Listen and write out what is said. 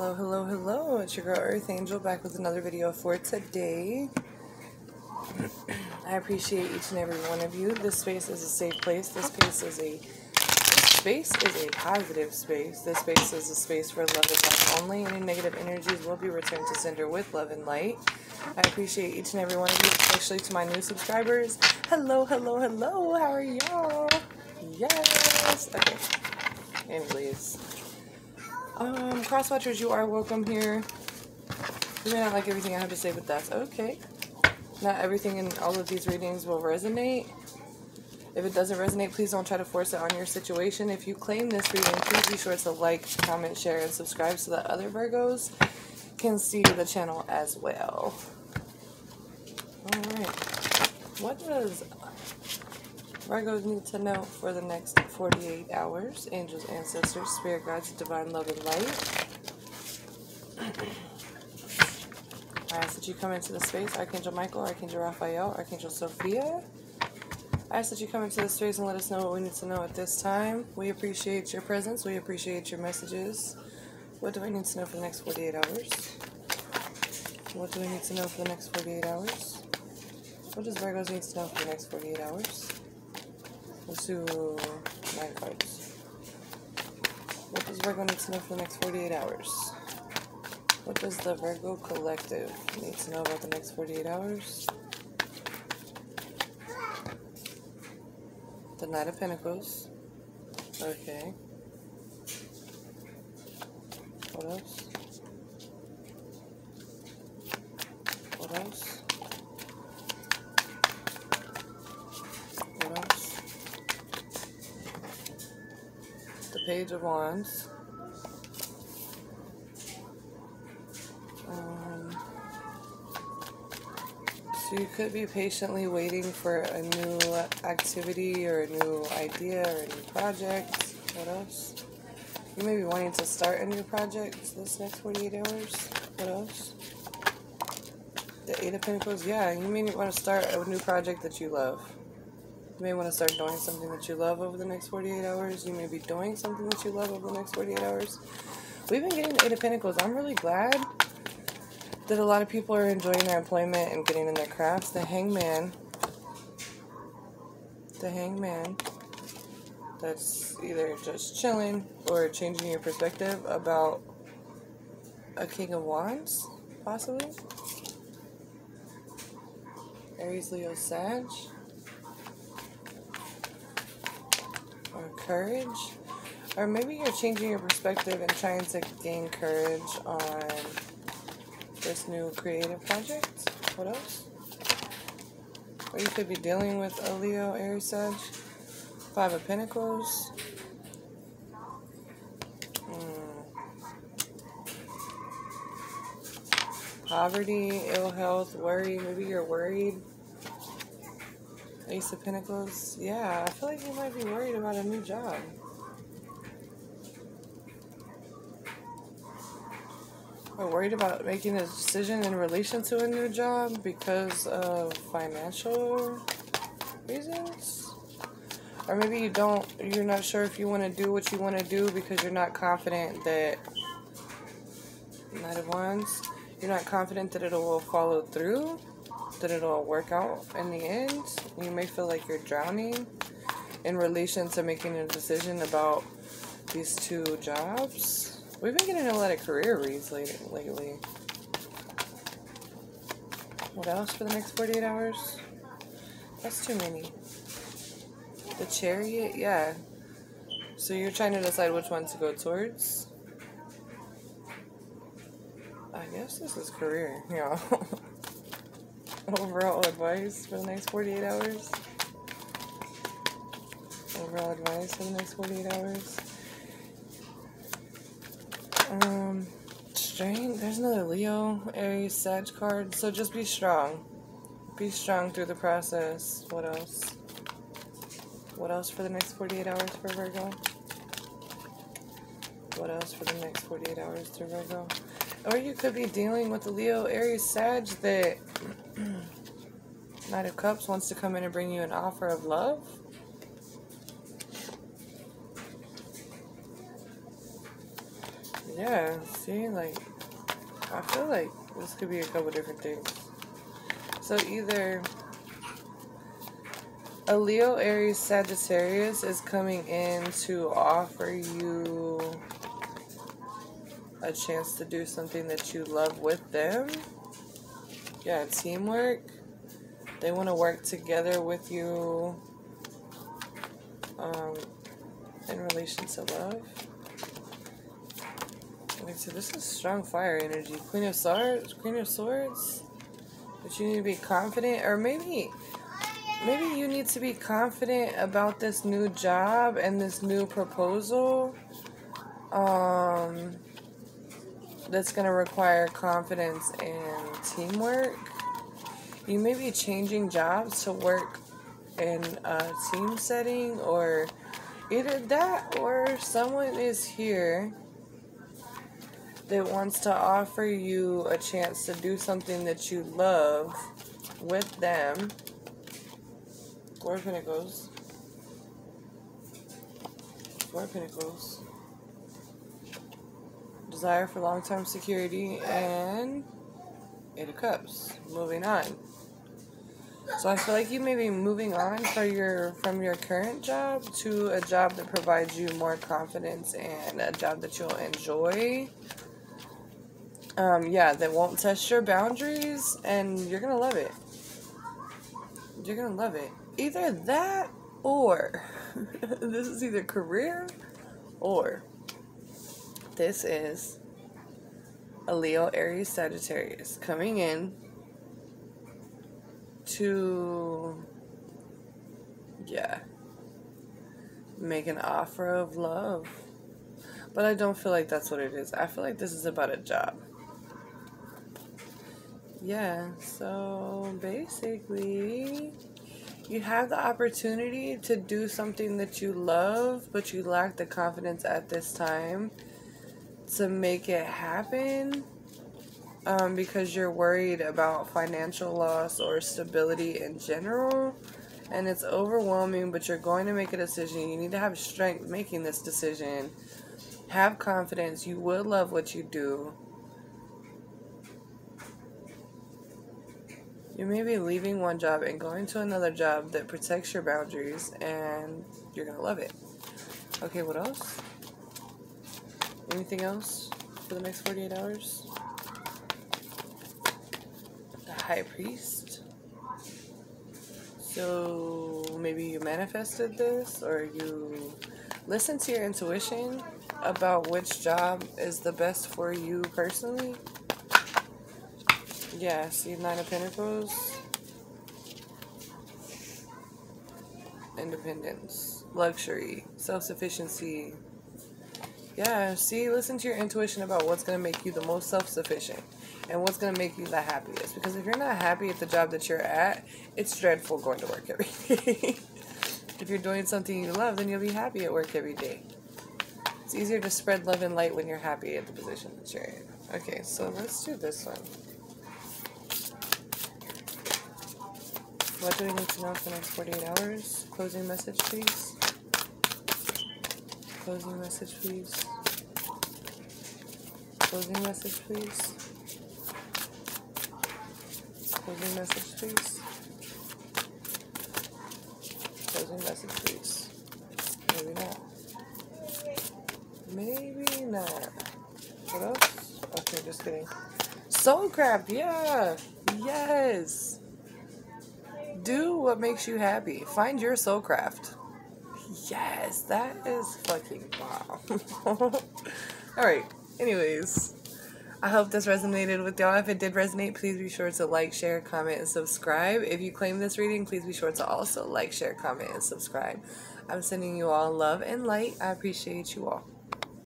Hello, hello, hello. It's your girl Earth Angel back with another video for today. I appreciate each and every one of you. This space is a safe place. This space is a space is a positive space. This space is a space for love and light only. Any negative energies will be returned to sender with love and light. I appreciate each and every one of you, especially to my new subscribers. Hello, hello, hello. How are y'all? Yes. Okay. Anyways. Um, crosswatchers, you are welcome here. You may not like everything I have to say, but that's okay. Not everything in all of these readings will resonate. If it doesn't resonate, please don't try to force it on your situation. If you claim this reading, please be sure to like, comment, share, and subscribe so that other Virgos can see the channel as well. Alright. What does Virgos need to know for the next 48 hours? Angels, ancestors, spirit guides, divine love, and light. I ask that you come into the space, Archangel Michael, Archangel Raphael, Archangel Sophia. I ask that you come into the space and let us know what we need to know at this time. We appreciate your presence. We appreciate your messages. What do I need to know for the next 48 hours? What do we need to know for the next 48 hours? What does Virgos need to know for the next 48 hours? Let's do nine cards. What does Virgo need to know for the next 48 hours? What does the Virgo Collective need to know about the next 48 hours? The Knight of Pentacles. Okay. What else? What else? What else? The Page of Wands. Um, so you could be patiently waiting for a new activity or a new idea or a new project. What else? You may be wanting to start a new project this next 48 hours. What else? The Eight of Pentacles. Yeah, you may want to start a new project that you love. You may want to start doing something that you love over the next 48 hours. You may be doing something that you love over the next 48 hours. We've been getting the Eight of Pentacles. I'm really glad that a lot of people are enjoying their employment and getting in their crafts. The Hangman. The Hangman. That's either just chilling or changing your perspective about a King of Wands, possibly. Aries, Leo, Sag. Courage. Or maybe you're changing your perspective and trying to gain courage on this new creative project. What else? Or you could be dealing with a Leo, Aries, Sag. Five of Pentacles. Mm. Poverty, ill health, worry. Maybe you're worried. Ace of Pentacles. Yeah, I feel like you might be worried about a new job. Or worried about making a decision in relation to a new job because of financial reasons? Or maybe you don't, you're not sure if you want to do what you want to do because you're not confident that, Knight of Wands, you're not confident that it will follow through, that it'll work out in the end. You may feel like you're drowning in relation to making a decision about these two jobs. We've been getting a lot of career reads lately. What else for the next 48 hours? That's too many. The chariot, yeah. So you're trying to decide which one to go towards? I guess this is career, yeah. Overall advice for the next 48 hours. Overall advice for the next 48 hours. Um, strength. There's another Leo, Aries, Sag card. So just be strong. Be strong through the process. What else? What else for the next 48 hours for Virgo? What else for the next 48 hours to Virgo? Or you could be dealing with the Leo, Aries, Sag that Knight of Cups wants to come in and bring you an offer of love. Yeah, see, like, I feel like this could be a couple different things. So either a Leo, Aries, Sagittarius is coming in to offer you a chance to do something that you love with them. Yeah, teamwork. They want to work together with you um, in relation to love. Okay, so this is strong fire energy. Queen of Swords, Queen of Swords. But you need to be confident, or maybe, maybe you need to be confident about this new job and this new proposal. Um, that's going to require confidence and teamwork. You may be changing jobs to work in a team setting, or either that or someone is here that wants to offer you a chance to do something that you love with them. Four Pentacles. Four Pentacles desire for long term security, and Eight of Cups. Moving on. So I feel like you may be moving on for your from your current job to a job that provides you more confidence and a job that you'll enjoy. Um, yeah, that won't test your boundaries, and you're gonna love it. You're gonna love it. Either that or this is either career or this is a Leo, Aries, Sagittarius coming in to, yeah, make an offer of love. But I don't feel like that's what it is. I feel like this is about a job. Yeah, so basically, you have the opportunity to do something that you love, but you lack the confidence at this time to make it happen um, because you're worried about financial loss or stability in general and it's overwhelming but you're going to make a decision. You need to have strength making this decision. Have confidence. You will love what you do. You may be leaving one job and going to another job that protects your boundaries and you're going to love it. Okay what else? Anything else for the next 48 hours? High Priest. So maybe you manifested this or you listen to your intuition about which job is the best for you personally. Yeah, see Nine of Pentacles. Independence, luxury, self sufficiency, yeah, see, listen to your intuition about what's going to make you the most self sufficient and what's going to make you the happiest. Because if you're not happy at the job that you're at, it's dreadful going to work every day. if you're doing something you love, then you'll be happy at work every day. It's easier to spread love and light when you're happy at the position that you're in. Okay, so let's do this one. What do we need to know for the next 48 hours? Closing message, please. Closing message, please. Closing message, please. Closing message, please. Closing message, please. Maybe not. Maybe not. What else? Okay, just kidding. Soulcraft, yeah. Yes. Do what makes you happy. Find your soulcraft. Yes, that is fucking wow. Alright, anyways. I hope this resonated with y'all. If it did resonate, please be sure to like, share, comment, and subscribe. If you claim this reading, please be sure to also like, share, comment, and subscribe. I'm sending you all love and light. I appreciate you all.